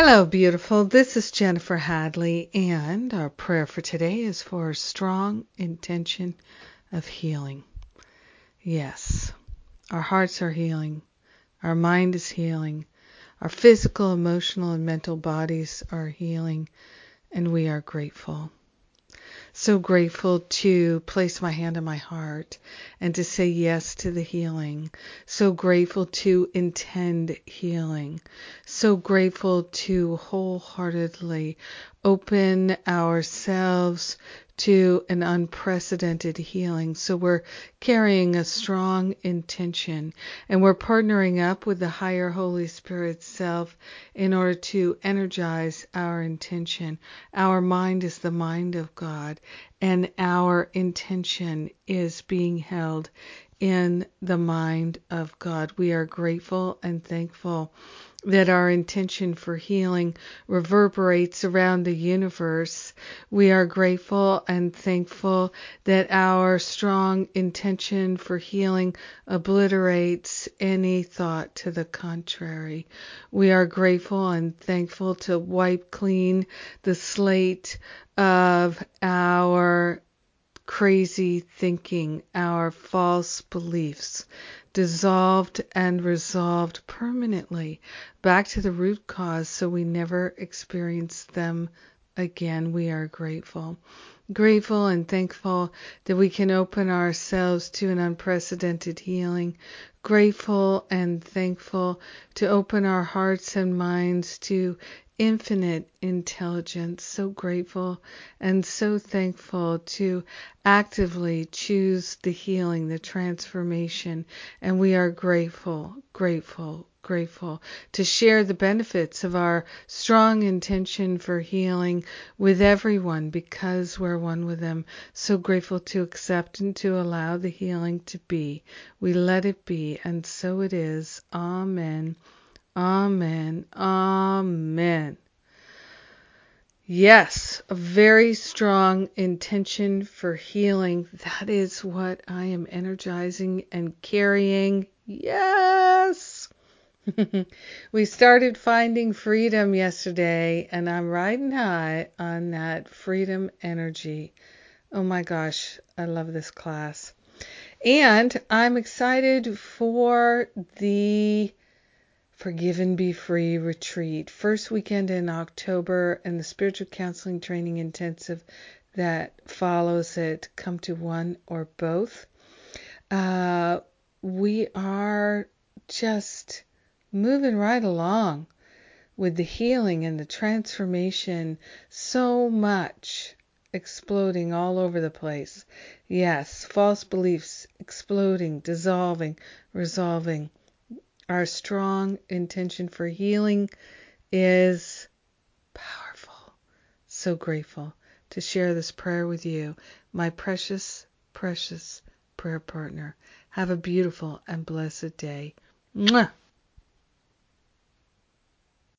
Hello, beautiful. This is Jennifer Hadley, and our prayer for today is for a strong intention of healing. Yes, our hearts are healing, our mind is healing, our physical, emotional, and mental bodies are healing, and we are grateful so grateful to place my hand on my heart and to say yes to the healing. So grateful to intend healing. So grateful to wholeheartedly open ourselves to an unprecedented healing. So we're carrying a strong intention and we're partnering up with the higher Holy Spirit self in order to energize our intention. Our mind is the mind of God and our intention is being held in the mind of God. We are grateful and thankful that our intention for healing reverberates around the universe. We are grateful and thankful that our strong intention for healing obliterates any thought to the contrary. We are grateful and thankful to wipe clean the slate of our crazy thinking, our false beliefs, dissolved and resolved permanently back to the root cause so we never experience them again. We are grateful. Grateful and thankful that we can open ourselves to an unprecedented healing. Grateful and thankful to open our hearts and minds to infinite intelligence. So grateful and so thankful to actively choose the healing, the transformation. And we are grateful, grateful, grateful to share the benefits of our strong intention for healing with everyone because we're one with them. So grateful to accept and to allow the healing to be. We let it be, and so it is. Amen. Amen. Amen. Yes, a very strong intention for healing. That is what I am energizing and carrying. Yes. we started finding freedom yesterday, and I'm riding high on that freedom energy. Oh my gosh, I love this class. And I'm excited for the Forgive and Be Free retreat. First weekend in October and the spiritual counseling training intensive that follows it. Come to one or both. Uh, we are just moving right along with the healing and the transformation. So much exploding all over the place. Yes, false beliefs exploding, dissolving, resolving. Our strong intention for healing is powerful. So grateful to share this prayer with you, my precious, precious prayer partner. Have a beautiful and blessed day. Mwah!